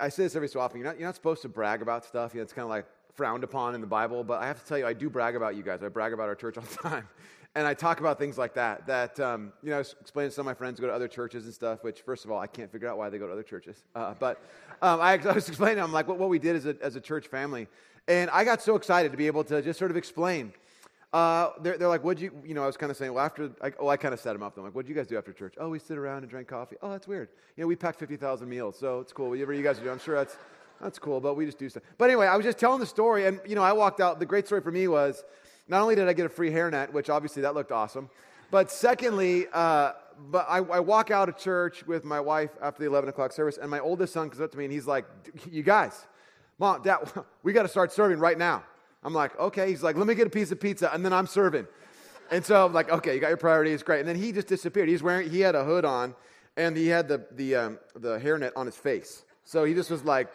I say this every so often. You're not, you're not supposed to brag about stuff. You know, it's kind of like frowned upon in the Bible, but I have to tell you, I do brag about you guys. I brag about our church all the time. And I talk about things like that. That, um, you know, I was explaining to some of my friends go to other churches and stuff, which, first of all, I can't figure out why they go to other churches. Uh, but um, I, I, was explaining to them, like, what, what we did as a, as a church family. And I got so excited to be able to just sort of explain. Uh, they're, they're like, what'd you, you know, I was kind of saying, well, after, I, oh, I kind of set them up. I'm like, what'd you guys do after church? Oh, we sit around and drink coffee. Oh, that's weird. You know, we packed 50,000 meals, so it's cool. Whatever you guys do, I'm sure that's, that's cool, but we just do stuff. But anyway, I was just telling the story, and, you know, I walked out. The great story for me was not only did I get a free hairnet, which obviously that looked awesome, but secondly, uh, but I, I, walk out of church with my wife after the 11 o'clock service, and my oldest son comes up to me and he's like, You guys, mom, dad, we got to start serving right now. I'm like, Okay. He's like, Let me get a piece of pizza, and then I'm serving. And so I'm like, Okay, you got your priorities, great. And then he just disappeared. He's wearing, he had a hood on, and he had the, the, um, the hairnet on his face. So he just was like,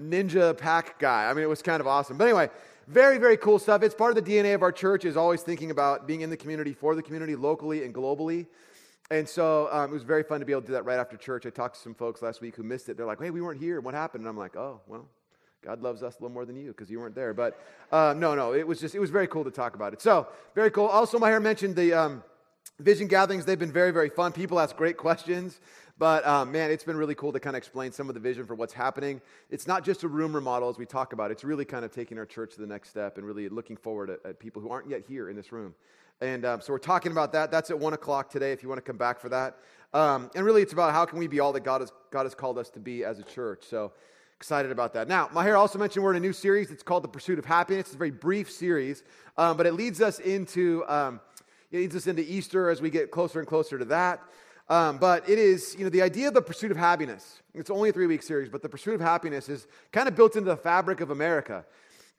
ninja pack guy. I mean, it was kind of awesome. But anyway, very, very cool stuff. It's part of the DNA of our church is always thinking about being in the community, for the community, locally and globally. And so um, it was very fun to be able to do that right after church. I talked to some folks last week who missed it. They're like, hey, we weren't here. What happened? And I'm like, oh, well, God loves us a little more than you because you weren't there. But uh, no, no, it was just, it was very cool to talk about it. So, very cool. Also, Maher mentioned the um, vision gatherings. They've been very, very fun. People ask great questions. But um, man, it's been really cool to kind of explain some of the vision for what's happening. It's not just a room remodel as we talk about. It's really kind of taking our church to the next step and really looking forward at, at people who aren't yet here in this room. And um, so we're talking about that. That's at one o'clock today. If you want to come back for that. Um, and really, it's about how can we be all that God has God has called us to be as a church. So excited about that. Now, Maher also mentioned we're in a new series. It's called The Pursuit of Happiness. It's a very brief series, um, but it leads us into um, it leads us into Easter as we get closer and closer to that. Um, but it is, you know, the idea of the pursuit of happiness. It's only a three week series, but the pursuit of happiness is kind of built into the fabric of America.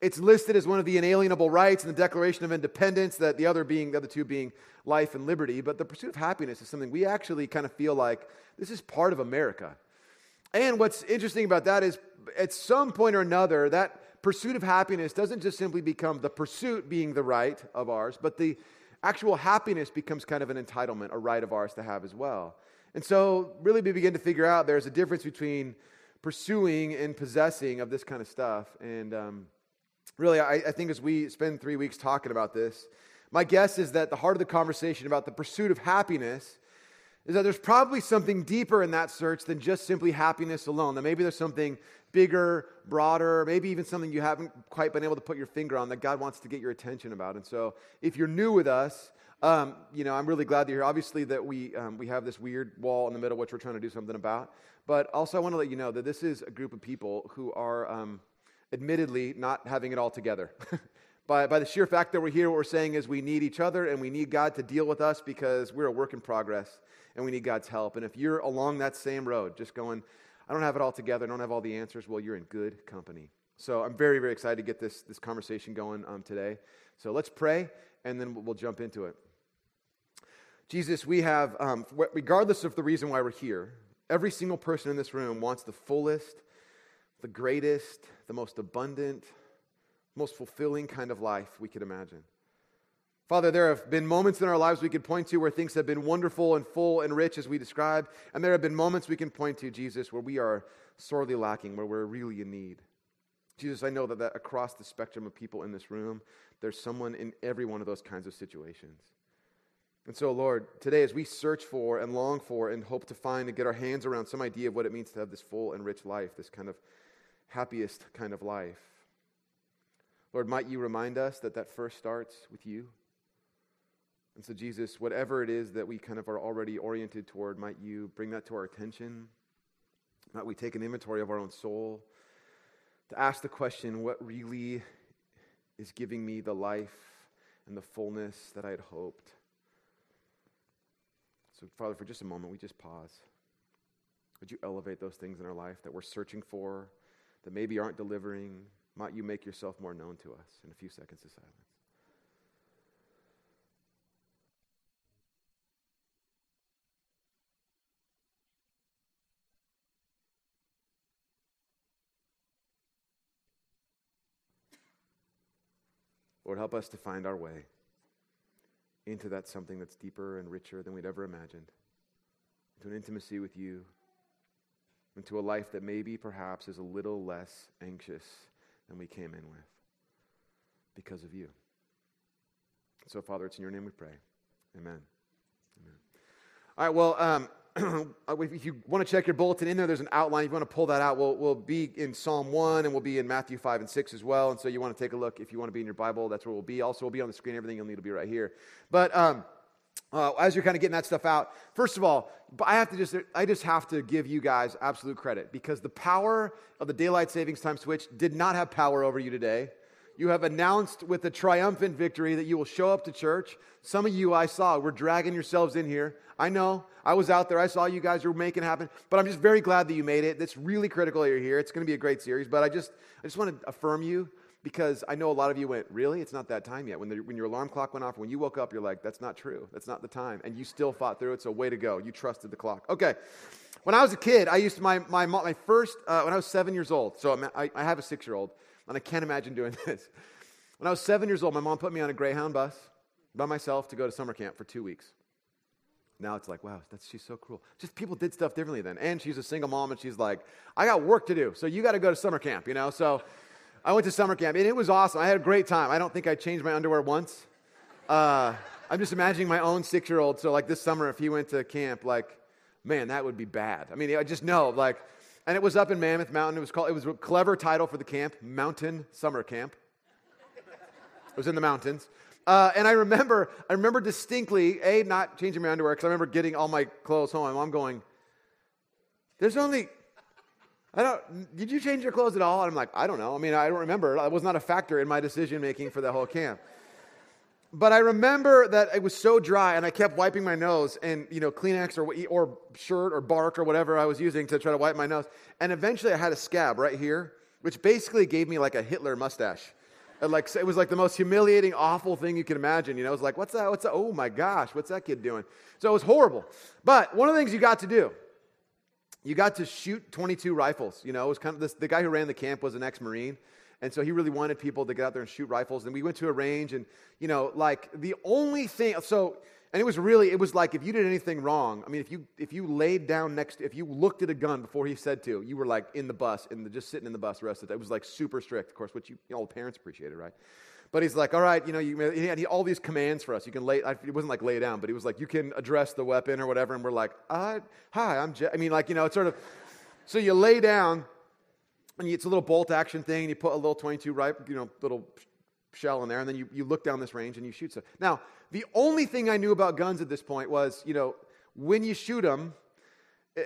It's listed as one of the inalienable rights in the Declaration of Independence, that the other being, the other two being life and liberty. But the pursuit of happiness is something we actually kind of feel like this is part of America. And what's interesting about that is at some point or another, that pursuit of happiness doesn't just simply become the pursuit being the right of ours, but the actual happiness becomes kind of an entitlement, a right of ours to have as well. And so, really, we begin to figure out there's a difference between pursuing and possessing of this kind of stuff. And um, really, I, I think as we spend three weeks talking about this, my guess is that the heart of the conversation about the pursuit of happiness is that there's probably something deeper in that search than just simply happiness alone. That maybe there's something bigger, broader, maybe even something you haven't quite been able to put your finger on that God wants to get your attention about. And so, if you're new with us, um, you know, I'm really glad that you're here. Obviously, that we um, we have this weird wall in the middle, which we're trying to do something about. But also, I want to let you know that this is a group of people who are, um, admittedly, not having it all together. by, by the sheer fact that we're here, what we're saying is we need each other and we need God to deal with us because we're a work in progress and we need God's help. And if you're along that same road, just going, I don't have it all together, I don't have all the answers, well, you're in good company. So I'm very, very excited to get this, this conversation going um, today. So let's pray, and then we'll jump into it. Jesus, we have, um, regardless of the reason why we're here, every single person in this room wants the fullest, the greatest, the most abundant, most fulfilling kind of life we could imagine. Father, there have been moments in our lives we could point to where things have been wonderful and full and rich as we described, and there have been moments we can point to, Jesus, where we are sorely lacking, where we're really in need. Jesus, I know that, that across the spectrum of people in this room, there's someone in every one of those kinds of situations. And so, Lord, today as we search for and long for and hope to find and get our hands around some idea of what it means to have this full and rich life, this kind of happiest kind of life, Lord, might you remind us that that first starts with you? And so, Jesus, whatever it is that we kind of are already oriented toward, might you bring that to our attention? Might we take an inventory of our own soul to ask the question what really is giving me the life and the fullness that I had hoped? So, Father, for just a moment, we just pause. Would you elevate those things in our life that we're searching for, that maybe aren't delivering? Might you make yourself more known to us in a few seconds of silence? Lord, help us to find our way into that something that's deeper and richer than we'd ever imagined, into an intimacy with you, into a life that maybe perhaps is a little less anxious than we came in with because of you. So, Father, it's in your name we pray. Amen. Amen. All right, well, um, if you want to check your bulletin in there, there's an outline. If you want to pull that out, we'll, we'll be in Psalm 1 and we'll be in Matthew 5 and 6 as well. And so you want to take a look. If you want to be in your Bible, that's where we'll be. Also, we'll be on the screen. Everything you'll need to be right here. But um, uh, as you're kind of getting that stuff out, first of all, I have to just I just have to give you guys absolute credit because the power of the daylight savings time switch did not have power over you today. You have announced with a triumphant victory that you will show up to church. Some of you I saw were dragging yourselves in here. I know. I was out there. I saw you guys were making it happen. But I'm just very glad that you made it. It's really critical that you're here. It's going to be a great series. But I just I just want to affirm you because I know a lot of you went, really? It's not that time yet. When, the, when your alarm clock went off, when you woke up, you're like, that's not true. That's not the time. And you still fought through it, so way to go. You trusted the clock. Okay. When I was a kid, I used to, my, my, my first, uh, when I was seven years old, so I, I have a six year old, and I can't imagine doing this. When I was seven years old, my mom put me on a Greyhound bus by myself to go to summer camp for two weeks. Now it's like, wow, that's, she's so cruel. Just people did stuff differently then. And she's a single mom, and she's like, I got work to do, so you got to go to summer camp, you know? So I went to summer camp, and it was awesome. I had a great time. I don't think I changed my underwear once. Uh, I'm just imagining my own six year old. So, like this summer, if he went to camp, like, man, that would be bad. I mean, I just know, like, and it was up in Mammoth Mountain. It was called, it was a clever title for the camp, Mountain Summer Camp. It was in the mountains. Uh, and I remember, I remember distinctly, A, not changing my underwear, because I remember getting all my clothes home. My mom going, There's only I don't, did you change your clothes at all? And I'm like, I don't know. I mean, I don't remember. It was not a factor in my decision making for the whole camp. But I remember that it was so dry and I kept wiping my nose and, you know, Kleenex or, or shirt or bark or whatever I was using to try to wipe my nose. And eventually I had a scab right here, which basically gave me like a Hitler mustache. And like, it was like the most humiliating, awful thing you can imagine. You know, it was like, what's that? What's that? Oh my gosh, what's that kid doing? So it was horrible. But one of the things you got to do, you got to shoot 22 rifles. You know, it was kind of this, the guy who ran the camp was an ex Marine. And so he really wanted people to get out there and shoot rifles. And we went to a range, and, you know, like the only thing, so, and it was really, it was like if you did anything wrong, I mean, if you, if you laid down next, if you looked at a gun before he said to, you were like in the bus, and just sitting in the bus the rest of the day. It was like super strict, of course, which you, you know, all parents appreciated, right? But he's like, all right, you know, you, he had all these commands for us. You can lay, it wasn't like lay down, but he was like, you can address the weapon or whatever. And we're like, hi, I'm Je-. I mean, like, you know, it's sort of, so you lay down and it's a little bolt action thing and you put a little 22 right, you know, little shell in there and then you, you look down this range and you shoot stuff. Now, the only thing I knew about guns at this point was, you know, when you shoot them,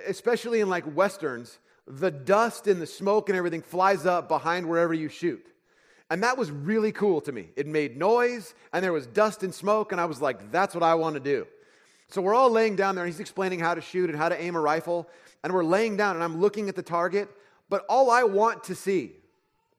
especially in like westerns, the dust and the smoke and everything flies up behind wherever you shoot. And that was really cool to me. It made noise, and there was dust and smoke, and I was like, that's what I want to do. So we're all laying down there, and he's explaining how to shoot and how to aim a rifle. And we're laying down, and I'm looking at the target, but all I want to see,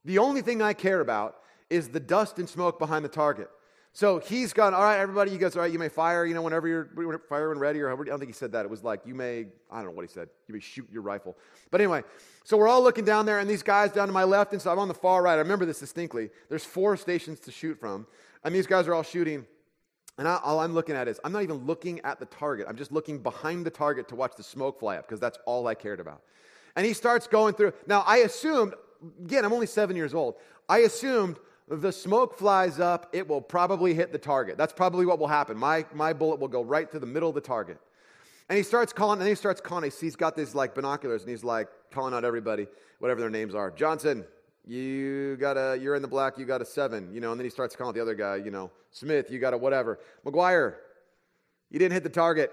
the only thing I care about, is the dust and smoke behind the target. So he's gone, all right, everybody, you guys, all right, you may fire, you know, whenever you're fire when ready, or however, I don't think he said that. It was like, you may, I don't know what he said, you may shoot your rifle. But anyway, so we're all looking down there, and these guys down to my left, and so I'm on the far right. I remember this distinctly. There's four stations to shoot from, and these guys are all shooting. And I, all I'm looking at is, I'm not even looking at the target. I'm just looking behind the target to watch the smoke fly up, because that's all I cared about. And he starts going through. Now, I assumed, again, I'm only seven years old. I assumed the smoke flies up, it will probably hit the target. That's probably what will happen. My, my bullet will go right to the middle of the target. And he starts calling, and he starts calling. He's got these like binoculars, and he's like calling out everybody, whatever their names are. Johnson, you got a, you're in the black, you got a seven, you know. And then he starts calling the other guy, you know, Smith, you got a whatever. McGuire, you didn't hit the target.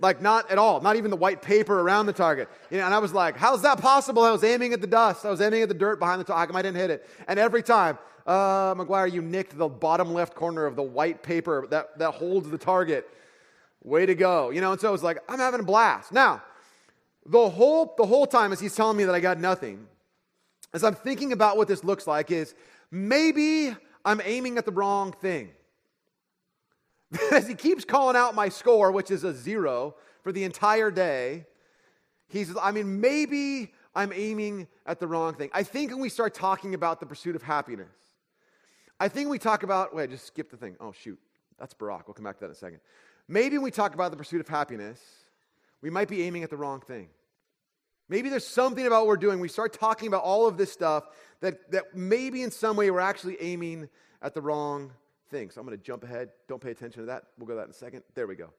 Like not at all, not even the white paper around the target. You know, and I was like, how's that possible? I was aiming at the dust. I was aiming at the dirt behind the target. I didn't hit it? And every time, uh, McGuire, you nicked the bottom left corner of the white paper that, that holds the target. Way to go. You know, and so it was like, I'm having a blast. Now, the whole, the whole time as he's telling me that I got nothing, as I'm thinking about what this looks like, is maybe I'm aiming at the wrong thing. as he keeps calling out my score, which is a zero for the entire day, he's, I mean, maybe I'm aiming at the wrong thing. I think when we start talking about the pursuit of happiness, I think we talk about, wait, just skip the thing. Oh, shoot. That's Barack. We'll come back to that in a second. Maybe when we talk about the pursuit of happiness, we might be aiming at the wrong thing. Maybe there's something about what we're doing. We start talking about all of this stuff that, that maybe in some way we're actually aiming at the wrong thing. So I'm going to jump ahead. Don't pay attention to that. We'll go to that in a second. There we go.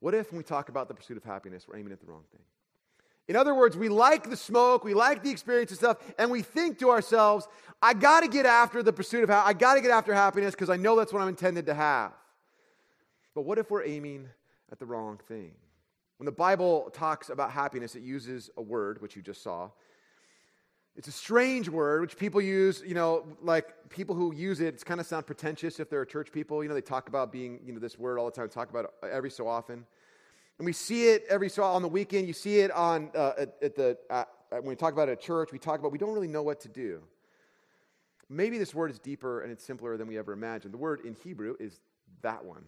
What if when we talk about the pursuit of happiness, we're aiming at the wrong thing? In other words, we like the smoke, we like the experience and stuff, and we think to ourselves, I got to get after the pursuit of ha- I got to get after happiness because I know that's what I'm intended to have. But what if we're aiming at the wrong thing? When the Bible talks about happiness, it uses a word, which you just saw. It's a strange word, which people use, you know, like people who use it, it's kind of sound pretentious if they're church people. You know, they talk about being, you know, this word all the time, talk about it every so often. And we see it every so on the weekend. You see it on uh, at, at, the uh, when we talk about it at church. We talk about we don't really know what to do. Maybe this word is deeper and it's simpler than we ever imagined. The word in Hebrew is that one.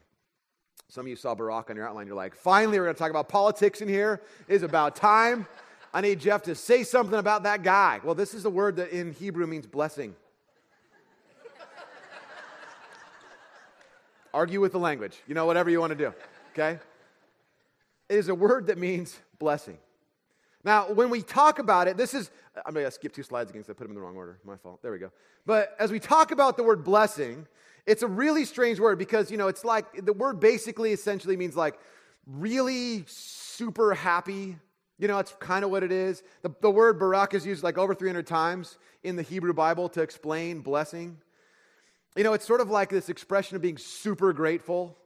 Some of you saw Barack on your outline. You're like, finally, we're going to talk about politics in here. It is about time. I need Jeff to say something about that guy. Well, this is a word that in Hebrew means blessing. Argue with the language, you know, whatever you want to do, okay? It is a word that means blessing. Now, when we talk about it, this is, I'm going to skip two slides again because I put them in the wrong order. My fault. There we go. But as we talk about the word blessing, it's a really strange word because, you know, it's like the word basically essentially means like really super happy, you know, it's kind of what it is. The, the word barak is used like over 300 times in the Hebrew Bible to explain blessing. You know, it's sort of like this expression of being super grateful.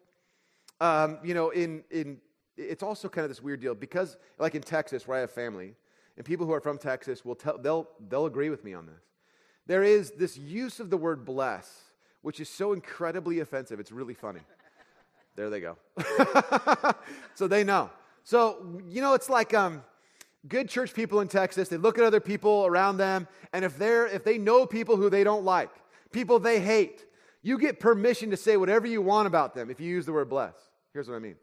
Um, you know, in, in, it's also kind of this weird deal because, like in Texas, where I have family, and people who are from Texas will tell, they'll, they'll agree with me on this. There is this use of the word bless, which is so incredibly offensive. It's really funny. there they go. so they know. So, you know, it's like um, good church people in Texas, they look at other people around them, and if, they're, if they know people who they don't like, people they hate, you get permission to say whatever you want about them if you use the word bless. Here's what I mean.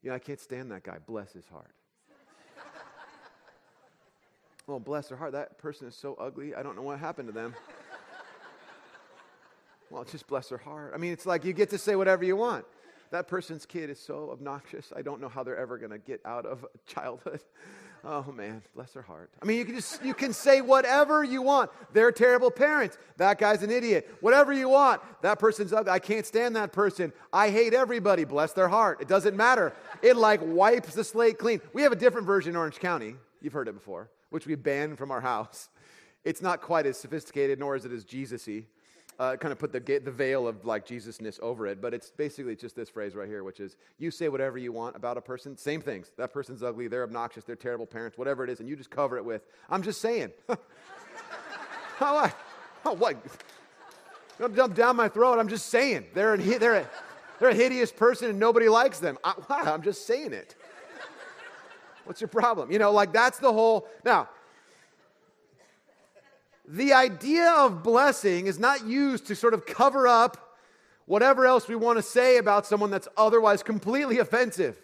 You know, I can't stand that guy. Bless his heart. oh, bless their heart. That person is so ugly. I don't know what happened to them. well, just bless their heart. I mean, it's like you get to say whatever you want that person's kid is so obnoxious. I don't know how they're ever going to get out of childhood. Oh man, bless their heart. I mean, you can just you can say whatever you want. They're terrible parents. That guy's an idiot. Whatever you want. That person's ugly. I can't stand that person. I hate everybody. Bless their heart. It doesn't matter. It like wipes the slate clean. We have a different version in Orange County. You've heard it before, which we banned from our house. It's not quite as sophisticated, nor is it as Jesus-y uh, kind of put the, the veil of like Jesusness over it, but it's basically just this phrase right here, which is you say whatever you want about a person, same things. That person's ugly, they're obnoxious, they're terrible parents, whatever it is, and you just cover it with, I'm just saying. oh, what? Oh, what? Don't jump down my throat. I'm just saying. They're, a, they're, a, they're a hideous person and nobody likes them. I, I'm just saying it. What's your problem? You know, like that's the whole. Now, the idea of blessing is not used to sort of cover up whatever else we want to say about someone that's otherwise completely offensive.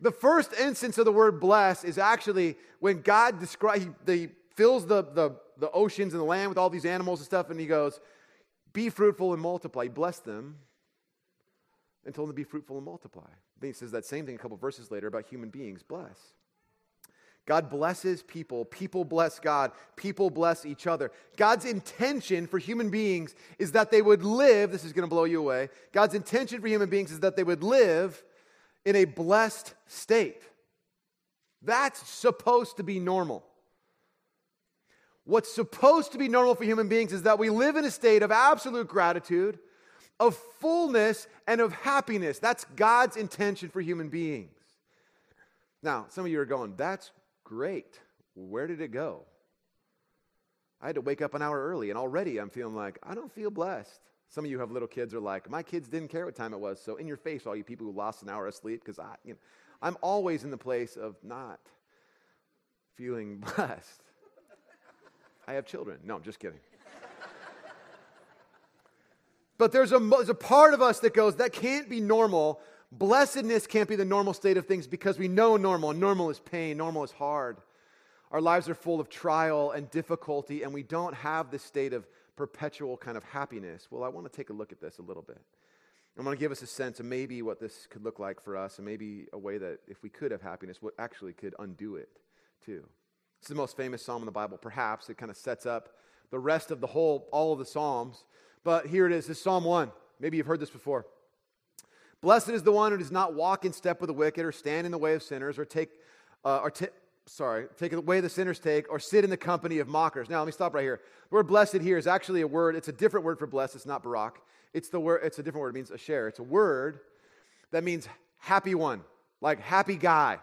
The first instance of the word bless is actually when God describes, he, fills the, the, the oceans and the land with all these animals and stuff, and he goes, Be fruitful and multiply. He blessed them and told them to be fruitful and multiply. Then he says that same thing a couple verses later about human beings bless. God blesses people. People bless God. People bless each other. God's intention for human beings is that they would live. This is going to blow you away. God's intention for human beings is that they would live in a blessed state. That's supposed to be normal. What's supposed to be normal for human beings is that we live in a state of absolute gratitude, of fullness, and of happiness. That's God's intention for human beings. Now, some of you are going, that's Great. Where did it go? I had to wake up an hour early, and already I'm feeling like I don't feel blessed. Some of you have little kids are like, my kids didn't care what time it was. So in your face, all you people who lost an hour of sleep, because I, you know, I'm always in the place of not feeling blessed. I have children. No, I'm just kidding. but there's a, there's a part of us that goes, that can't be normal Blessedness can't be the normal state of things because we know normal. Normal is pain, normal is hard. Our lives are full of trial and difficulty, and we don't have this state of perpetual kind of happiness. Well, I want to take a look at this a little bit. I want to give us a sense of maybe what this could look like for us, and maybe a way that if we could have happiness, what actually could undo it too. It's the most famous psalm in the Bible, perhaps. It kind of sets up the rest of the whole, all of the psalms. But here it is. This is Psalm 1. Maybe you've heard this before. Blessed is the one who does not walk in step with the wicked, or stand in the way of sinners, or take, uh, or t- sorry, take the way the sinners take, or sit in the company of mockers. Now, let me stop right here. The word blessed here is actually a word, it's a different word for blessed. It's not barak. It's the word, it's a different word. It means ashrei. It's a word that means happy one, like happy guy,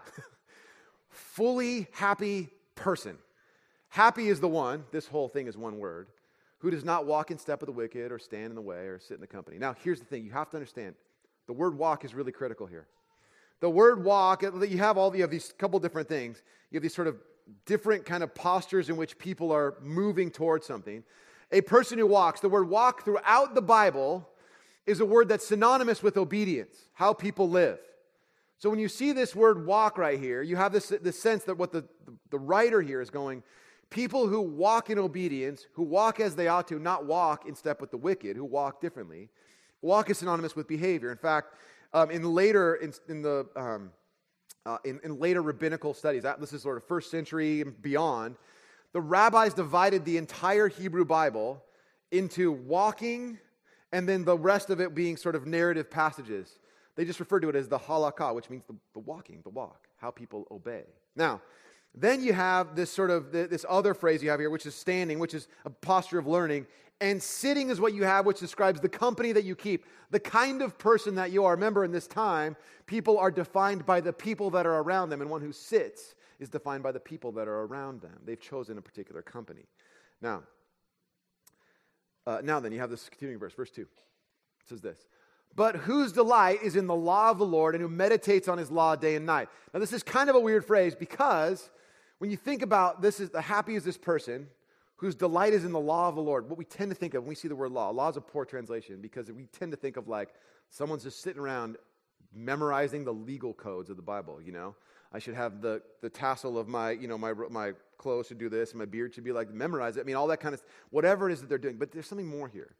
fully happy person. Happy is the one, this whole thing is one word, who does not walk in step with the wicked, or stand in the way, or sit in the company. Now, here's the thing you have to understand the word walk is really critical here. The word walk, uh, you have all you have these couple different things. You have these sort of different kind of postures in which people are moving towards something. A person who walks, the word walk throughout the Bible is a word that's synonymous with obedience, how people live. So when you see this word walk right here, you have this, this sense that what the, the, the writer here is going, people who walk in obedience, who walk as they ought to, not walk in step with the wicked, who walk differently. Walk is synonymous with behavior. In fact, um, in later in, in the um, uh, in, in, later rabbinical studies, that, this is sort of first century and beyond, the rabbis divided the entire Hebrew Bible into walking and then the rest of it being sort of narrative passages. They just referred to it as the halakha, which means the, the walking, the walk, how people obey. Now, then you have this sort of this other phrase you have here, which is standing, which is a posture of learning. And sitting is what you have, which describes the company that you keep, the kind of person that you are. Remember, in this time, people are defined by the people that are around them, and one who sits is defined by the people that are around them. They've chosen a particular company. Now, uh, now then, you have this continuing verse, verse 2. It says this But whose delight is in the law of the Lord and who meditates on his law day and night. Now, this is kind of a weird phrase because when you think about this is the happy is this person whose delight is in the law of the Lord. What we tend to think of when we see the word law, law is a poor translation because we tend to think of like someone's just sitting around memorizing the legal codes of the Bible, you know? I should have the, the tassel of my, you know, my, my clothes should do this, and my beard should be like, memorize it. I mean, all that kind of, whatever it is that they're doing. But there's something more here.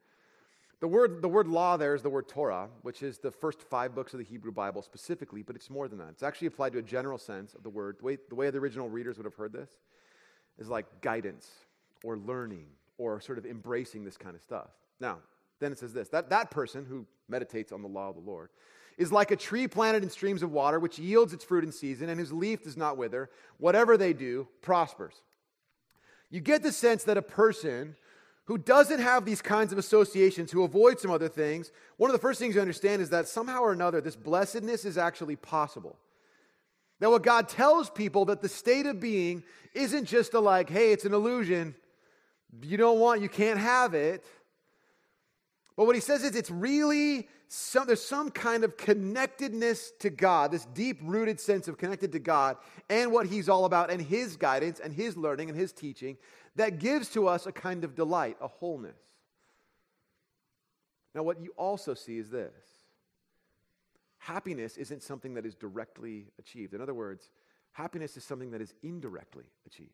The word, the word law there is the word Torah, which is the first five books of the Hebrew Bible specifically, but it's more than that. It's actually applied to a general sense of the word. The way, the way the original readers would have heard this is like guidance or learning or sort of embracing this kind of stuff. Now, then it says this that, that person who meditates on the law of the Lord is like a tree planted in streams of water, which yields its fruit in season, and whose leaf does not wither. Whatever they do prospers. You get the sense that a person who doesn't have these kinds of associations, who avoids some other things, one of the first things you understand is that somehow or another, this blessedness is actually possible. Now, what God tells people that the state of being isn't just a like, hey, it's an illusion. You don't want, you can't have it. But what he says is it's really some, there's some kind of connectedness to God, this deep rooted sense of connected to God and what He's all about, and His guidance and His learning and His teaching that gives to us a kind of delight, a wholeness. Now, what you also see is this happiness isn't something that is directly achieved. In other words, happiness is something that is indirectly achieved.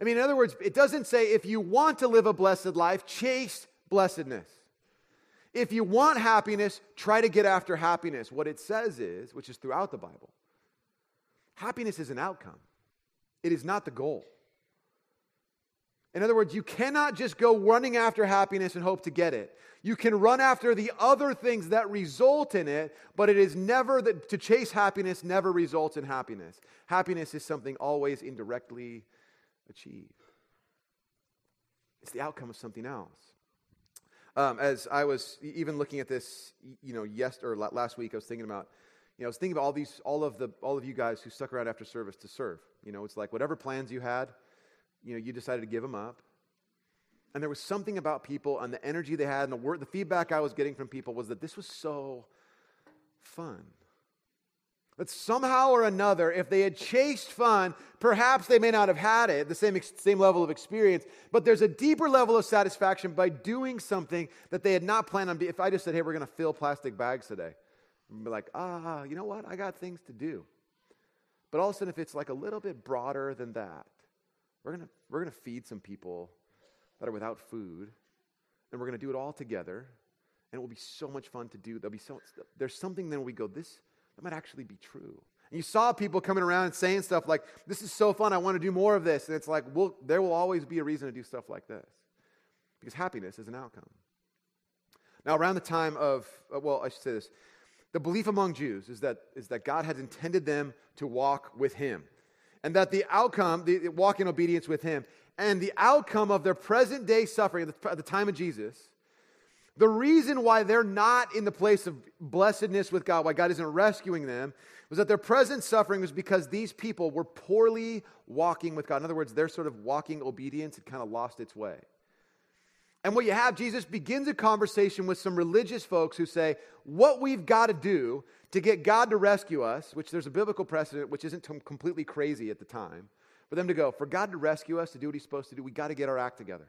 I mean, in other words, it doesn't say if you want to live a blessed life, chase blessedness. If you want happiness, try to get after happiness. What it says is, which is throughout the Bible, happiness is an outcome, it is not the goal. In other words, you cannot just go running after happiness and hope to get it. You can run after the other things that result in it, but it is never that to chase happiness never results in happiness. Happiness is something always indirectly achieved. It's the outcome of something else. Um, as I was even looking at this, you know, yes or last week, I was thinking about, you know, I was thinking about all these, all of the, all of you guys who stuck around after service to serve. You know, it's like whatever plans you had, you know, you decided to give them up. And there was something about people and the energy they had and the word, the feedback I was getting from people was that this was so fun. That somehow or another, if they had chased fun, perhaps they may not have had it, the same, same level of experience, but there's a deeper level of satisfaction by doing something that they had not planned on. If I just said, hey, we're going to fill plastic bags today, and be like, ah, you know what? I got things to do. But all of a sudden, if it's like a little bit broader than that, we're going to we're going to feed some people that are without food, and we're going to do it all together, and it will be so much fun to do. There'll be so, there's something then we go, this, that might actually be true. And you saw people coming around and saying stuff like, This is so fun, I want to do more of this. And it's like, well, there will always be a reason to do stuff like this because happiness is an outcome. Now, around the time of, uh, well, I should say this the belief among Jews is that, is that God has intended them to walk with Him. And that the outcome, the, walk in obedience with Him, and the outcome of their present day suffering at the, at the time of Jesus, the reason why they're not in the place of blessedness with God, why God isn't rescuing them, was that their present suffering was because these people were poorly walking with God. In other words, their sort of walking obedience had kind of lost its way. And what you have, Jesus begins a conversation with some religious folks who say, What we've got to do to get God to rescue us, which there's a biblical precedent, which isn't completely crazy at the time, for them to go, For God to rescue us, to do what He's supposed to do, we got to get our act together.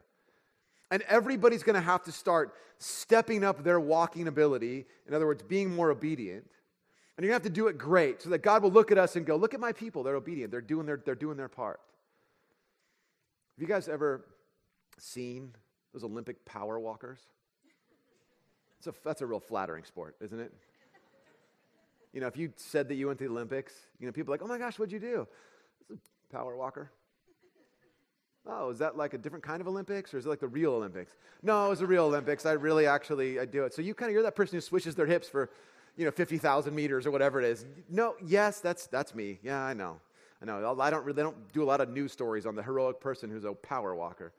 And everybody's going to have to start stepping up their walking ability, in other words, being more obedient. And you're going to have to do it great so that God will look at us and go, Look at my people. They're obedient. They're doing their, they're doing their part. Have you guys ever seen those Olympic power walkers? A, that's a real flattering sport, isn't it? You know, if you said that you went to the Olympics, you know, people are like, oh my gosh, what'd you do? It's a power walker. Oh, is that like a different kind of Olympics or is it like the real Olympics? No, it was the real Olympics. I really actually I do it. So you kind of you're that person who swishes their hips for, you know, 50,000 meters or whatever it is. No, yes, that's that's me. Yeah, I know. I know. I don't really don't do a lot of news stories on the heroic person who's a power walker.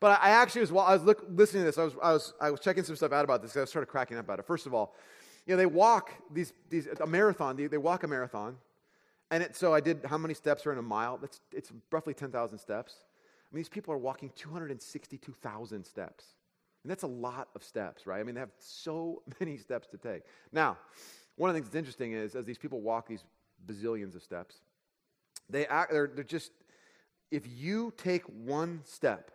But I actually was, while I was look, listening to this, I was, I, was, I was checking some stuff out about this. I was sort of cracking up about it. First of all, you know, they walk these, these a marathon. They, they walk a marathon. And it, so I did how many steps are in a mile? That's, it's roughly 10,000 steps. Mean, these people are walking 262,000 steps. And that's a lot of steps, right? I mean, they have so many steps to take. Now, one of the things that's interesting is as these people walk these bazillions of steps, they act, they're, they're just, if you take one step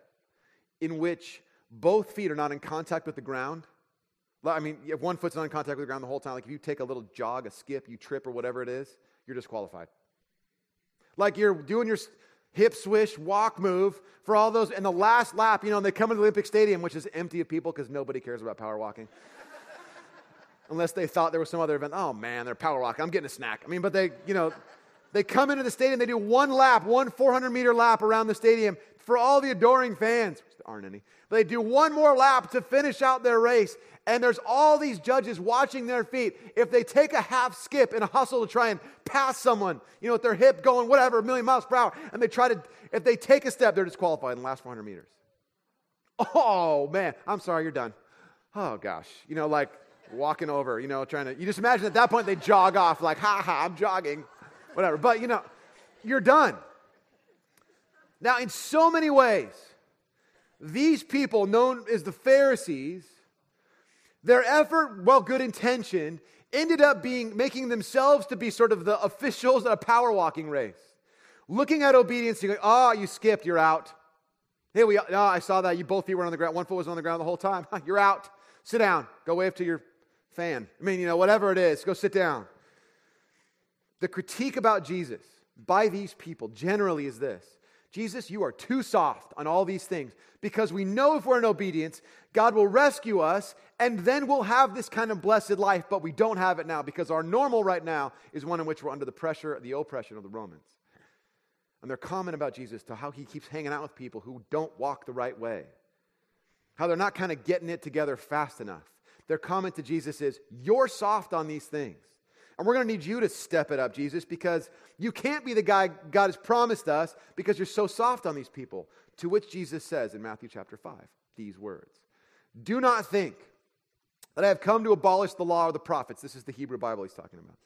in which both feet are not in contact with the ground. I mean, if one foot's not in contact with the ground the whole time, like if you take a little jog, a skip, you trip or whatever it is, you're disqualified. Like you're doing your hip swish, walk move for all those, and the last lap, you know, they come into the Olympic Stadium, which is empty of people because nobody cares about power walking. Unless they thought there was some other event. Oh man, they're power walking. I'm getting a snack. I mean, but they, you know, they come into the stadium, they do one lap, one 400 meter lap around the stadium for all the adoring fans which there aren't any. But they do one more lap to finish out their race. And there's all these judges watching their feet. If they take a half skip in a hustle to try and pass someone, you know, with their hip going whatever, a million miles per hour, and they try to, if they take a step, they're disqualified in the last 400 meters. Oh, man. I'm sorry, you're done. Oh, gosh. You know, like walking over, you know, trying to, you just imagine at that point they jog off, like, ha ha, I'm jogging, whatever. But, you know, you're done. Now, in so many ways, these people, known as the Pharisees, their effort, well, good intentioned, ended up being making themselves to be sort of the officials in a power walking race. Looking at obedience, you're going, oh, you skipped, you're out. Hey, we, oh, I saw that. You both feet were on the ground. One foot was on the ground the whole time. you're out. Sit down. Go wave to your fan. I mean, you know, whatever it is, go sit down. The critique about Jesus by these people generally is this Jesus, you are too soft on all these things because we know if we're in obedience, God will rescue us and then we'll have this kind of blessed life, but we don't have it now because our normal right now is one in which we're under the pressure, the oppression of the Romans. And their comment about Jesus to how he keeps hanging out with people who don't walk the right way, how they're not kind of getting it together fast enough. Their comment to Jesus is, You're soft on these things. And we're going to need you to step it up, Jesus, because you can't be the guy God has promised us because you're so soft on these people. To which Jesus says in Matthew chapter 5 these words Do not think that I have come to abolish the law or the prophets. This is the Hebrew Bible he's talking about.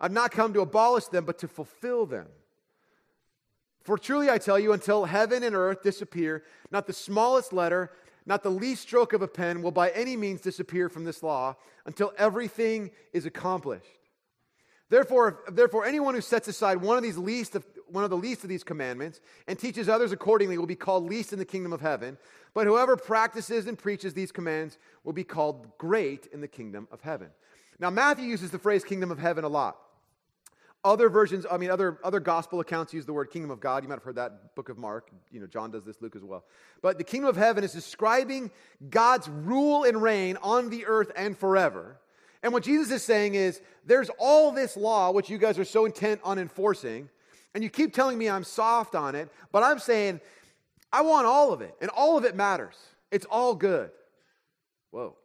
I've not come to abolish them, but to fulfill them. For truly I tell you, until heaven and earth disappear, not the smallest letter, not the least stroke of a pen will by any means disappear from this law until everything is accomplished. Therefore, therefore, anyone who sets aside one of these least of, one of the least of these commandments and teaches others accordingly will be called least in the kingdom of heaven. But whoever practices and preaches these commands will be called great in the kingdom of heaven. Now, Matthew uses the phrase kingdom of heaven a lot. Other versions, I mean, other, other gospel accounts use the word kingdom of God. You might have heard that book of Mark. You know, John does this, Luke as well. But the kingdom of heaven is describing God's rule and reign on the earth and forever. And what Jesus is saying is there's all this law, which you guys are so intent on enforcing, and you keep telling me I'm soft on it, but I'm saying I want all of it, and all of it matters. It's all good. Whoa.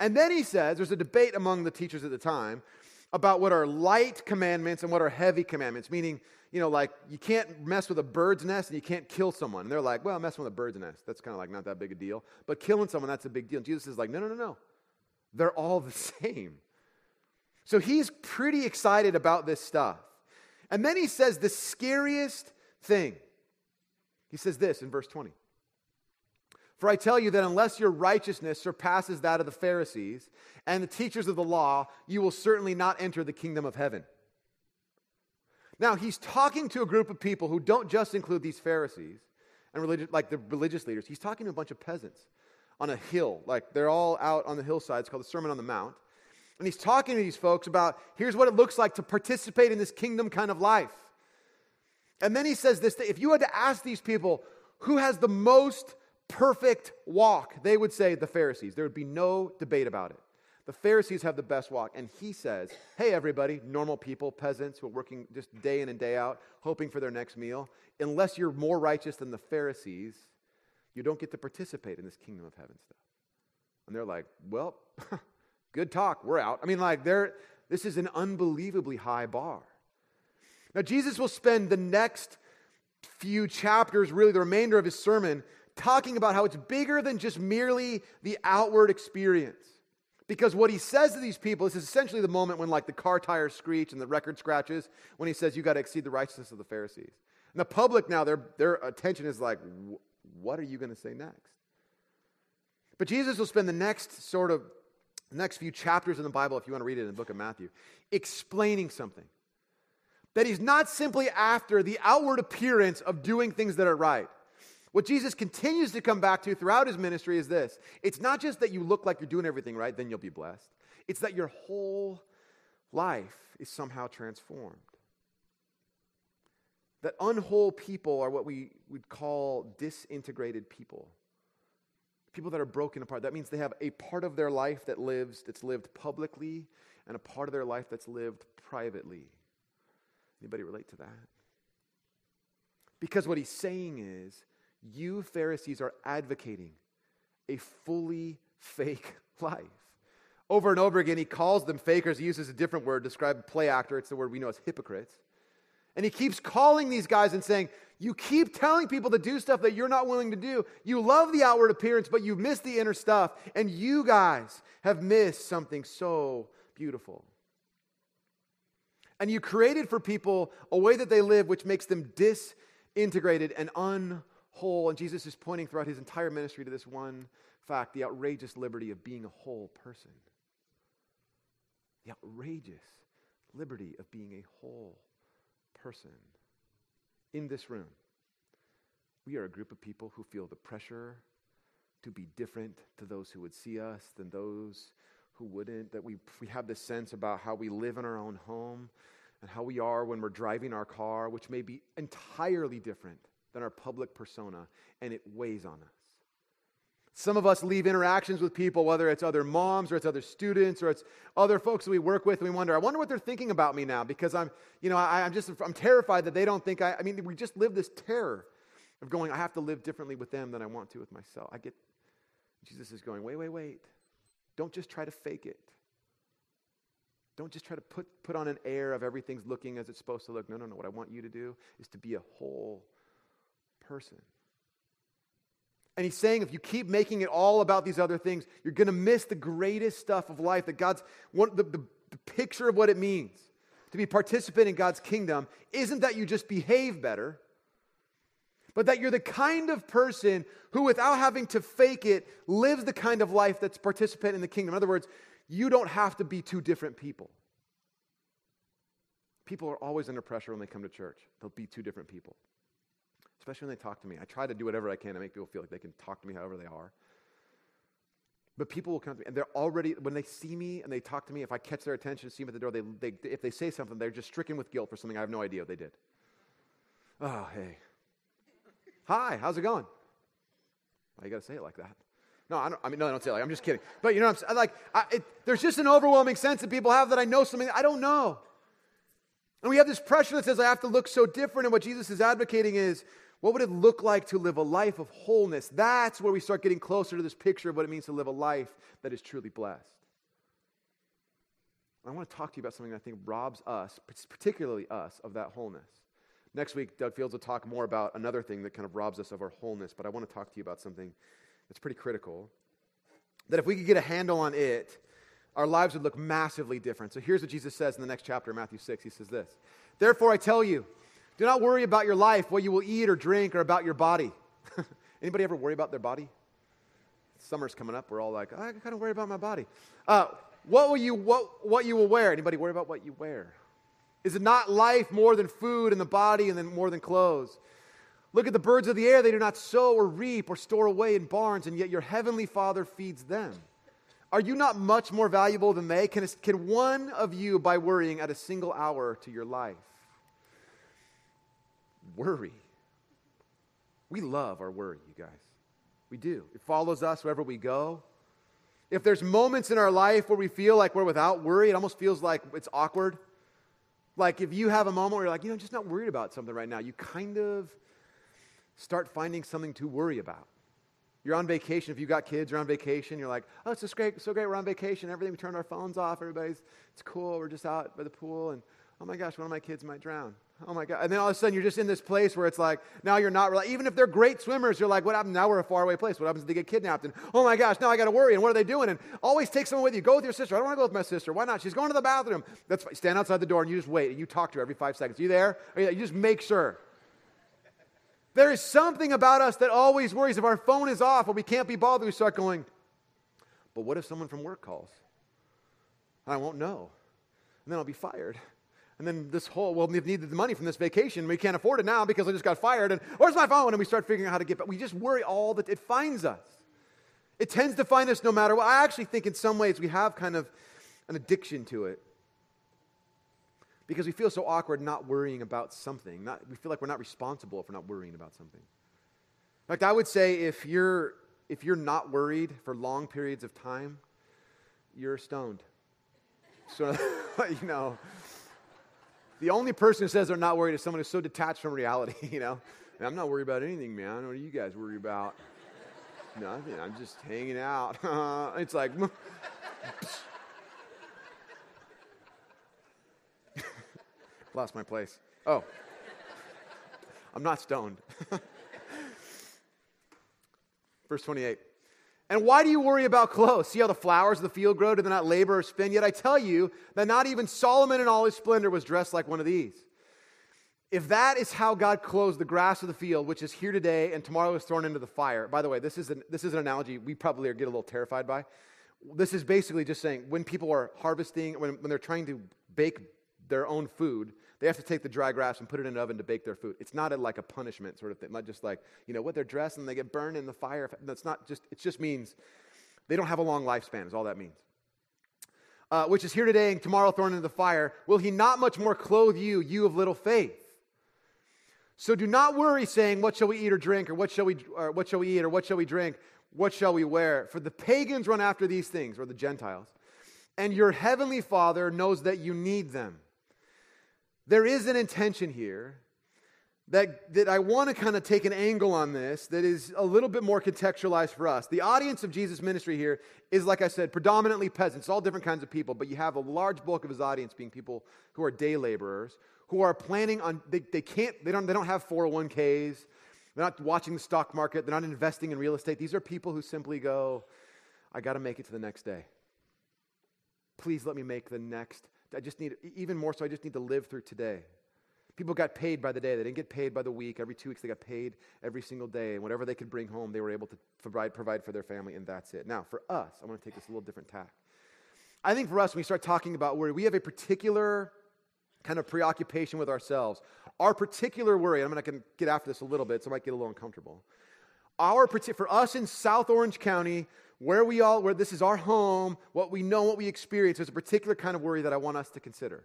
And then he says there's a debate among the teachers at the time about what are light commandments and what are heavy commandments, meaning, you know, like you can't mess with a bird's nest and you can't kill someone. And they're like, well, messing with a bird's nest, that's kind of like not that big a deal. But killing someone, that's a big deal. And Jesus is like, no, no, no, no. They're all the same. So he's pretty excited about this stuff. And then he says the scariest thing. He says this in verse 20. For I tell you that unless your righteousness surpasses that of the Pharisees and the teachers of the law, you will certainly not enter the kingdom of heaven. Now, he's talking to a group of people who don't just include these Pharisees and religious, like the religious leaders. He's talking to a bunch of peasants on a hill. Like they're all out on the hillside. It's called the Sermon on the Mount. And he's talking to these folks about here's what it looks like to participate in this kingdom kind of life. And then he says this if you had to ask these people who has the most perfect walk, they would say the Pharisees. There would be no debate about it. The Pharisees have the best walk. And he says, Hey, everybody, normal people, peasants who are working just day in and day out, hoping for their next meal, unless you're more righteous than the Pharisees, you don't get to participate in this kingdom of heaven stuff. And they're like, Well, good talk, we're out. I mean, like, they're, this is an unbelievably high bar. Now, Jesus will spend the next few chapters, really the remainder of his sermon, talking about how it's bigger than just merely the outward experience. Because what he says to these people, this is essentially the moment when like the car tires screech and the record scratches, when he says, you got to exceed the righteousness of the Pharisees. And the public now, their, their attention is like, what are you going to say next? But Jesus will spend the next sort of next few chapters in the Bible, if you want to read it in the book of Matthew, explaining something. That he's not simply after the outward appearance of doing things that are right. What Jesus continues to come back to throughout his ministry is this it's not just that you look like you're doing everything right, then you'll be blessed. It's that your whole life is somehow transformed. That unwhole people are what we would call disintegrated people. People that are broken apart. That means they have a part of their life that lives, that's lived publicly, and a part of their life that's lived privately. Anybody relate to that? Because what he's saying is you Pharisees are advocating a fully fake life. Over and over again, he calls them fakers. He uses a different word to describe play actor. It's the word we know as hypocrites. And he keeps calling these guys and saying, You keep telling people to do stuff that you're not willing to do. You love the outward appearance, but you miss the inner stuff. And you guys have missed something so beautiful. And you created for people a way that they live which makes them disintegrated and unwhole. And Jesus is pointing throughout his entire ministry to this one fact the outrageous liberty of being a whole person. The outrageous liberty of being a whole person. In this room, we are a group of people who feel the pressure to be different to those who would see us than those who wouldn't, that we, we have this sense about how we live in our own home and how we are when we're driving our car, which may be entirely different than our public persona, and it weighs on us. Some of us leave interactions with people, whether it's other moms or it's other students or it's other folks that we work with, and we wonder, I wonder what they're thinking about me now because I'm, you know, I, am just, I'm terrified that they don't think I, I mean, we just live this terror of going, I have to live differently with them than I want to with myself. I get, Jesus is going, wait, wait, wait. Don't just try to fake it. Don't just try to put, put on an air of everything's looking as it's supposed to look. No, no, no. What I want you to do is to be a whole person. And he's saying if you keep making it all about these other things, you're going to miss the greatest stuff of life that God's, one, the, the, the picture of what it means to be participant in God's kingdom isn't that you just behave better, but that you're the kind of person who, without having to fake it, lives the kind of life that's participant in the kingdom. In other words, you don't have to be two different people. People are always under pressure when they come to church. They'll be two different people especially when they talk to me. I try to do whatever I can to make people feel like they can talk to me however they are. But people will come to me, and they're already, when they see me and they talk to me, if I catch their attention, see them at the door, they, they, if they say something, they're just stricken with guilt for something I have no idea what they did. Oh, hey. Hi, how's it going? Why you got to say it like that? No, I, don't, I mean, no, don't say it like, I'm just kidding. But you know what I'm? Like, I, it, there's just an overwhelming sense that people have that I know something I don't know. And we have this pressure that says I have to look so different. And what Jesus is advocating is what would it look like to live a life of wholeness? That's where we start getting closer to this picture of what it means to live a life that is truly blessed. I want to talk to you about something that I think robs us, particularly us, of that wholeness. Next week, Doug Fields will talk more about another thing that kind of robs us of our wholeness, but I want to talk to you about something that's pretty critical. That if we could get a handle on it, our lives would look massively different. So here's what Jesus says in the next chapter, Matthew 6. He says this Therefore, I tell you, do not worry about your life, what you will eat or drink, or about your body. Anybody ever worry about their body? Summer's coming up. We're all like, I kind of worry about my body. Uh, what will you what, what you will wear? Anybody worry about what you wear? Is it not life more than food and the body and then more than clothes? Look at the birds of the air. They do not sow or reap or store away in barns, and yet your heavenly Father feeds them. Are you not much more valuable than they? Can, can one of you, by worrying, add a single hour to your life? Worry. We love our worry, you guys. We do. It follows us wherever we go. If there's moments in our life where we feel like we're without worry, it almost feels like it's awkward. Like if you have a moment where you're like, you know, I'm just not worried about something right now, you kind of start finding something to worry about. You're on vacation. If you've got kids, you're on vacation. You're like, oh, it's just great, so great. We're on vacation. Everything. We turned our phones off. Everybody's, it's cool. We're just out by the pool. And oh my gosh, one of my kids might drown. Oh my God. And then all of a sudden you're just in this place where it's like, now you're not, even if they're great swimmers, you're like, what happens? Now we're a faraway place. What happens if they get kidnapped? And oh my gosh, now I got to worry. And what are they doing? And always take someone with you. Go with your sister. I don't want to go with my sister. Why not? She's going to the bathroom. That's fine. Stand outside the door and you just wait. And you talk to her every five seconds. Are you there? You just make sure. There is something about us that always worries. If our phone is off or we can't be bothered, we start going, but what if someone from work calls? I won't know. And then I'll be fired. And then this whole, well, we've needed the money from this vacation. We can't afford it now because I just got fired. And where's my phone? And we start figuring out how to get, but we just worry all that it finds us. It tends to find us no matter what. I actually think in some ways we have kind of an addiction to it because we feel so awkward not worrying about something. Not, we feel like we're not responsible if we're not worrying about something. In fact, I would say if you're, if you're not worried for long periods of time, you're stoned. So, you know, the only person who says they're not worried is someone who's so detached from reality, you know. I'm not worried about anything, man. What are you guys worried about? Nothing. I'm just hanging out. it's like, Lost my place. Oh. I'm not stoned. Verse 28. And why do you worry about clothes? See how the flowers of the field grow? Do they not labor or spin? Yet I tell you that not even Solomon in all his splendor was dressed like one of these. If that is how God clothes the grass of the field, which is here today and tomorrow is thrown into the fire. By the way, this is an, this is an analogy we probably get a little terrified by. This is basically just saying when people are harvesting, when, when they're trying to bake their own food, they have to take the dry grass and put it in an oven to bake their food. It's not a, like a punishment sort of thing, not just like, you know, what they're dressed and they get burned in the fire. That's not just, it just means they don't have a long lifespan, is all that means. Uh, which is here today and tomorrow thrown into the fire. Will he not much more clothe you, you of little faith? So do not worry, saying, What shall we eat or drink, or what shall we, or what shall we eat, or what shall we drink, what shall we wear? For the pagans run after these things, or the Gentiles, and your heavenly Father knows that you need them. There is an intention here that, that I want to kind of take an angle on this that is a little bit more contextualized for us. The audience of Jesus' ministry here is, like I said, predominantly peasants, all different kinds of people, but you have a large bulk of his audience being people who are day laborers, who are planning on, they, they can't, they don't, they don't have 401ks, they're not watching the stock market, they're not investing in real estate. These are people who simply go, I got to make it to the next day. Please let me make the next I just need, even more so, I just need to live through today. People got paid by the day. They didn't get paid by the week. Every two weeks, they got paid every single day. And whatever they could bring home, they were able to provide, provide for their family, and that's it. Now, for us, I want to take this a little different tack. I think for us, when we start talking about worry, we have a particular kind of preoccupation with ourselves. Our particular worry, I'm going to get after this a little bit, so I might get a little uncomfortable. Our, for us in South Orange County, where we all, where this is our home, what we know, what we experience, there's a particular kind of worry that I want us to consider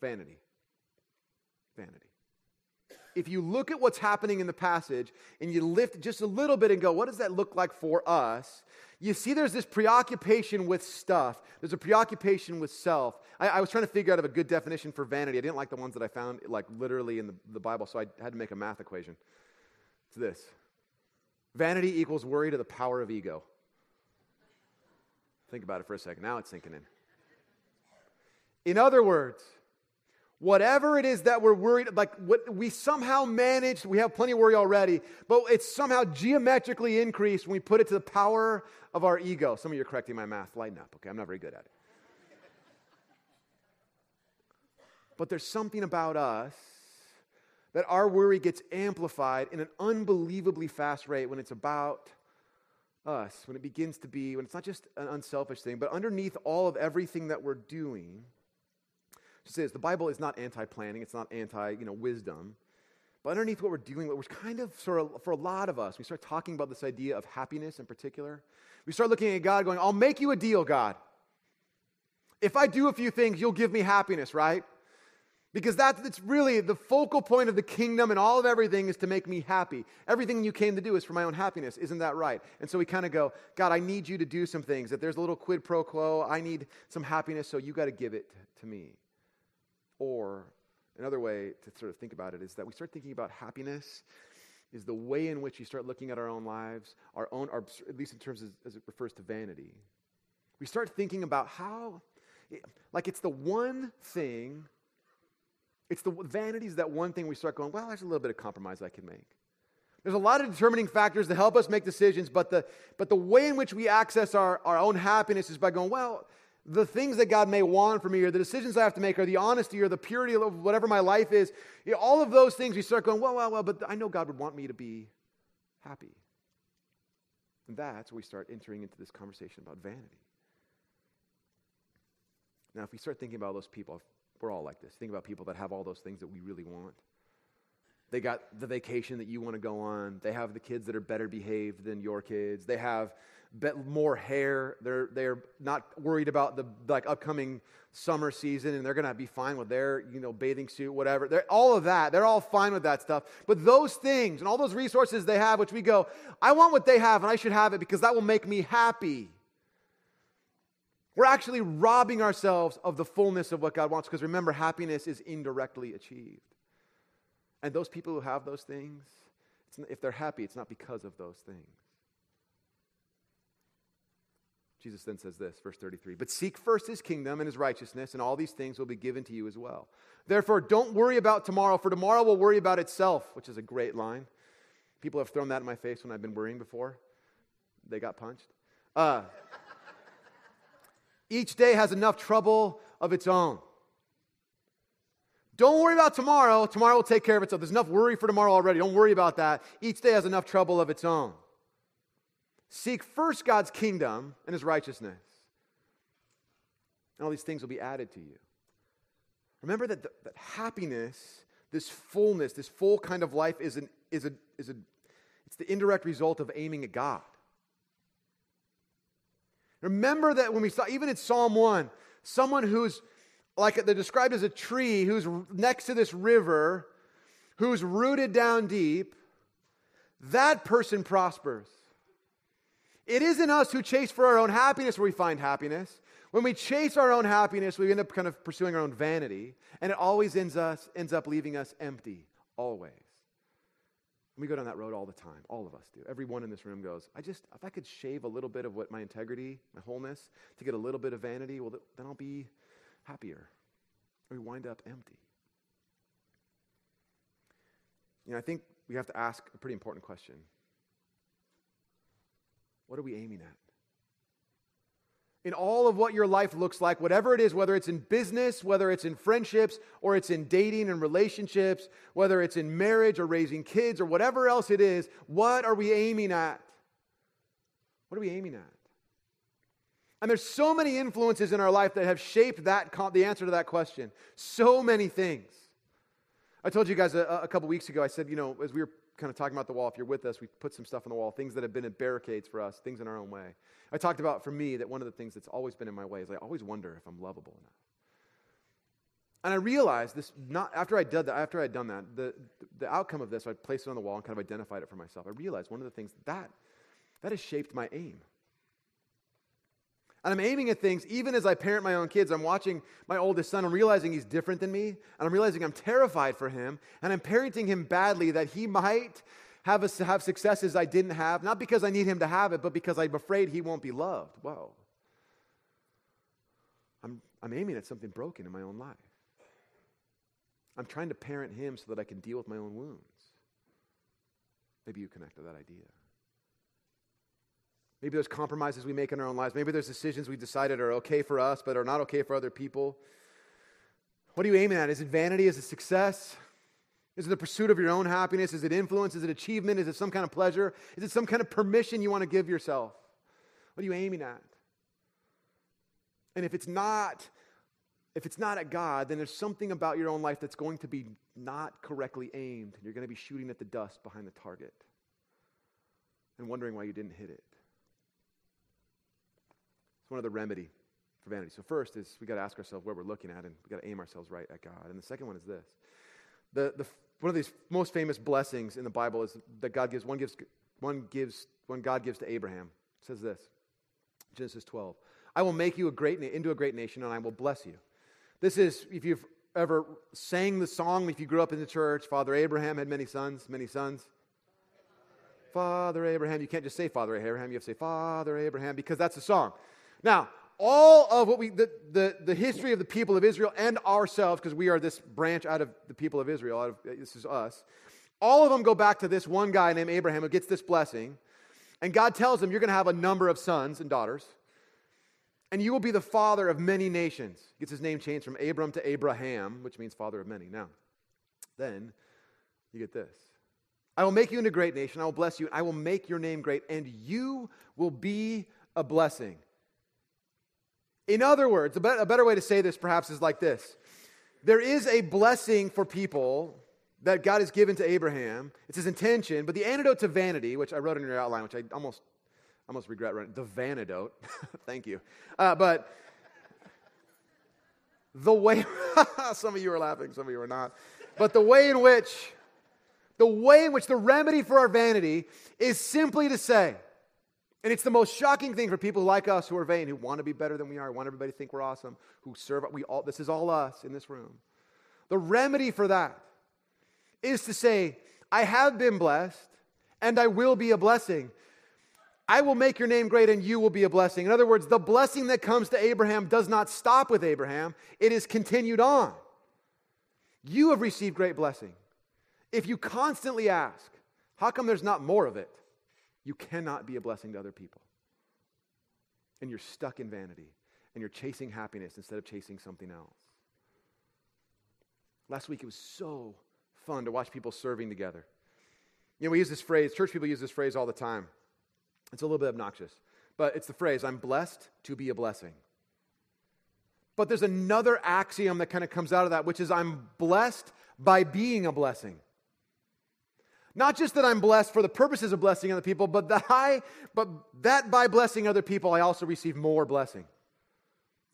vanity. Vanity. if you look at what's happening in the passage and you lift just a little bit and go, what does that look like for us? You see, there's this preoccupation with stuff. There's a preoccupation with self. I, I, was trying to figure out a good definition for vanity. I didn't like the ones that I found, like literally in the, the Bible, so I had to make a math equation. It's this vanity equals worry to the power of ego. Think about it for a second. Now it's sinking in. In other words, whatever it is that we're worried like what we somehow managed we have plenty of worry already but it's somehow geometrically increased when we put it to the power of our ego some of you are correcting my math lighten up okay i'm not very good at it but there's something about us that our worry gets amplified in an unbelievably fast rate when it's about us when it begins to be when it's not just an unselfish thing but underneath all of everything that we're doing she says the Bible is not anti-planning, it's not anti, you know, wisdom. But underneath what we're dealing with, which kind of sort of for a lot of us, we start talking about this idea of happiness in particular. We start looking at God going, I'll make you a deal, God. If I do a few things, you'll give me happiness, right? Because that's, really the focal point of the kingdom and all of everything is to make me happy. Everything you came to do is for my own happiness. Isn't that right? And so we kind of go, God, I need you to do some things. That there's a little quid pro quo. I need some happiness, so you got to give it to me. Or another way to sort of think about it is that we start thinking about happiness is the way in which we start looking at our own lives, our own, our, at least in terms of, as it refers to vanity. We start thinking about how, like it's the one thing, it's the vanity is that one thing we start going, well, there's a little bit of compromise I can make. There's a lot of determining factors that help us make decisions, but the, but the way in which we access our, our own happiness is by going, well, the things that God may want from me or the decisions I have to make or the honesty or the purity of whatever my life is, you know, all of those things, we start going, well, well, well, but I know God would want me to be happy. And that's where we start entering into this conversation about vanity. Now, if we start thinking about those people, we're all like this. Think about people that have all those things that we really want. They got the vacation that you want to go on. They have the kids that are better behaved than your kids. They have more hair. They're, they're not worried about the like upcoming summer season and they're going to be fine with their, you know, bathing suit, whatever. They're, all of that. They're all fine with that stuff. But those things and all those resources they have, which we go, I want what they have and I should have it because that will make me happy. We're actually robbing ourselves of the fullness of what God wants because remember, happiness is indirectly achieved. And those people who have those things, if they're happy, it's not because of those things. Jesus then says this, verse 33 But seek first his kingdom and his righteousness, and all these things will be given to you as well. Therefore, don't worry about tomorrow, for tomorrow will worry about itself, which is a great line. People have thrown that in my face when I've been worrying before. They got punched. Uh, each day has enough trouble of its own. Don't worry about tomorrow. Tomorrow will take care of itself. There's enough worry for tomorrow already. Don't worry about that. Each day has enough trouble of its own. Seek first God's kingdom and his righteousness. And all these things will be added to you. Remember that, the, that happiness, this fullness, this full kind of life is, an, is, a, is a, it's the indirect result of aiming at God. Remember that when we saw, even in Psalm 1, someone who's like they're described as a tree who's next to this river, who's rooted down deep, that person prospers. It isn't us who chase for our own happiness where we find happiness. When we chase our own happiness, we end up kind of pursuing our own vanity, and it always ends, us, ends up leaving us empty, always. We go down that road all the time. All of us do. Everyone in this room goes, I just, if I could shave a little bit of what my integrity, my wholeness, to get a little bit of vanity, well, then I'll be happier. We wind up empty. You know, I think we have to ask a pretty important question. What are we aiming at? In all of what your life looks like, whatever it is, whether it's in business, whether it's in friendships, or it's in dating and relationships, whether it's in marriage or raising kids or whatever else it is, what are we aiming at? What are we aiming at? And there's so many influences in our life that have shaped that the answer to that question. So many things. I told you guys a, a couple weeks ago, I said, you know, as we were kind of talking about the wall. If you're with us, we put some stuff on the wall, things that have been in barricades for us, things in our own way. I talked about for me that one of the things that's always been in my way is I always wonder if I'm lovable enough. And I realized this not after I did that, after I'd done that, the, the outcome of this, I placed it on the wall and kind of identified it for myself. I realized one of the things that that has shaped my aim. And I'm aiming at things, even as I parent my own kids. I'm watching my oldest son. I'm realizing he's different than me. And I'm realizing I'm terrified for him. And I'm parenting him badly that he might have, a, have successes I didn't have, not because I need him to have it, but because I'm afraid he won't be loved. Whoa. I'm, I'm aiming at something broken in my own life. I'm trying to parent him so that I can deal with my own wounds. Maybe you connect to that idea. Maybe there's compromises we make in our own lives. Maybe there's decisions we decided are okay for us but are not okay for other people. What are you aiming at? Is it vanity? Is it success? Is it the pursuit of your own happiness? Is it influence? Is it achievement? Is it some kind of pleasure? Is it some kind of permission you want to give yourself? What are you aiming at? And if it's not, if it's not at God, then there's something about your own life that's going to be not correctly aimed. And you're going to be shooting at the dust behind the target and wondering why you didn't hit it. It's one of the remedy for vanity. So first is we got to ask ourselves where we're looking at, and we got to aim ourselves right at God. And the second one is this: the, the one of these most famous blessings in the Bible is that God gives one gives one gives one God gives to Abraham. It says this, Genesis 12: I will make you a great into a great nation, and I will bless you. This is if you've ever sang the song, if you grew up in the church, Father Abraham had many sons, many sons. Father Abraham. You can't just say Father Abraham, you have to say Father Abraham because that's a song. Now, all of what we, the, the, the history of the people of Israel and ourselves, because we are this branch out of the people of Israel, out of, this is us, all of them go back to this one guy named Abraham who gets this blessing. And God tells him, You're going to have a number of sons and daughters, and you will be the father of many nations. Gets his name changed from Abram to Abraham, which means father of many. Now, then you get this I will make you into a great nation, I will bless you, I will make your name great, and you will be a blessing. In other words, a, a better way to say this perhaps is like this there is a blessing for people that God has given to Abraham. It's his intention, but the antidote to vanity, which I wrote in your outline, which I almost, almost regret writing, the vanidote. Thank you. Uh, but the way, some of you are laughing, some of you are not, but the way in which, the way in which the remedy for our vanity is simply to say, and it's the most shocking thing for people like us who are vain, who want to be better than we are, want everybody to think we're awesome, who serve. We all, this is all us in this room. The remedy for that is to say, I have been blessed and I will be a blessing. I will make your name great and you will be a blessing. In other words, the blessing that comes to Abraham does not stop with Abraham, it is continued on. You have received great blessing. If you constantly ask, how come there's not more of it? You cannot be a blessing to other people. And you're stuck in vanity and you're chasing happiness instead of chasing something else. Last week it was so fun to watch people serving together. You know, we use this phrase, church people use this phrase all the time. It's a little bit obnoxious, but it's the phrase, I'm blessed to be a blessing. But there's another axiom that kind of comes out of that, which is I'm blessed by being a blessing. Not just that I'm blessed for the purposes of blessing other people, but that I, but that by blessing other people, I also receive more blessing.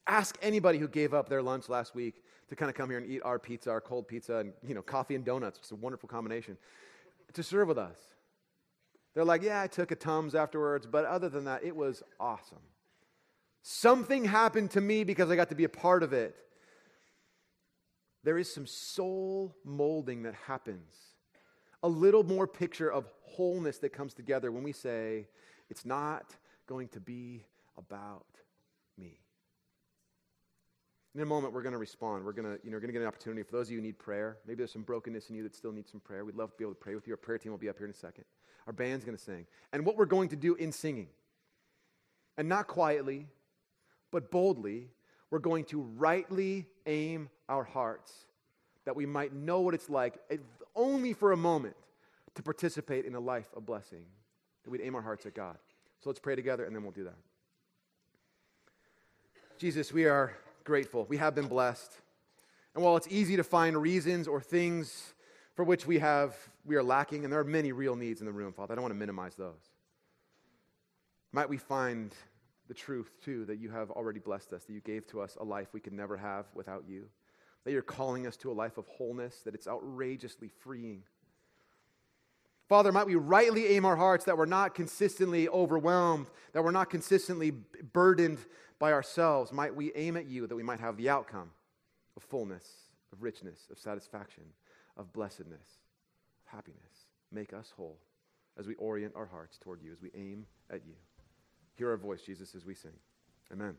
Ask anybody who gave up their lunch last week to kind of come here and eat our pizza, our cold pizza, and you know, coffee and donuts. It's a wonderful combination to serve with us. They're like, yeah, I took a Tums afterwards, but other than that, it was awesome. Something happened to me because I got to be a part of it. There is some soul molding that happens a little more picture of wholeness that comes together when we say, it's not going to be about me. In a moment, we're going to respond. We're going to, you know, we're going to get an opportunity. For those of you who need prayer, maybe there's some brokenness in you that still needs some prayer. We'd love to be able to pray with you. Our prayer team will be up here in a second. Our band's going to sing. And what we're going to do in singing, and not quietly, but boldly, we're going to rightly aim our hearts that we might know what it's like only for a moment to participate in a life of blessing, that we'd aim our hearts at God. So let's pray together and then we'll do that. Jesus, we are grateful. We have been blessed. And while it's easy to find reasons or things for which we have we are lacking, and there are many real needs in the room, Father, I don't want to minimize those. Might we find the truth too that you have already blessed us, that you gave to us a life we could never have without you that you're calling us to a life of wholeness, that it's outrageously freeing. Father, might we rightly aim our hearts that we're not consistently overwhelmed, that we're not consistently burdened by ourselves. Might we aim at you that we might have the outcome of fullness, of richness, of satisfaction, of blessedness, of happiness. Make us whole as we orient our hearts toward you, as we aim at you. Hear our voice, Jesus, as we sing. Amen.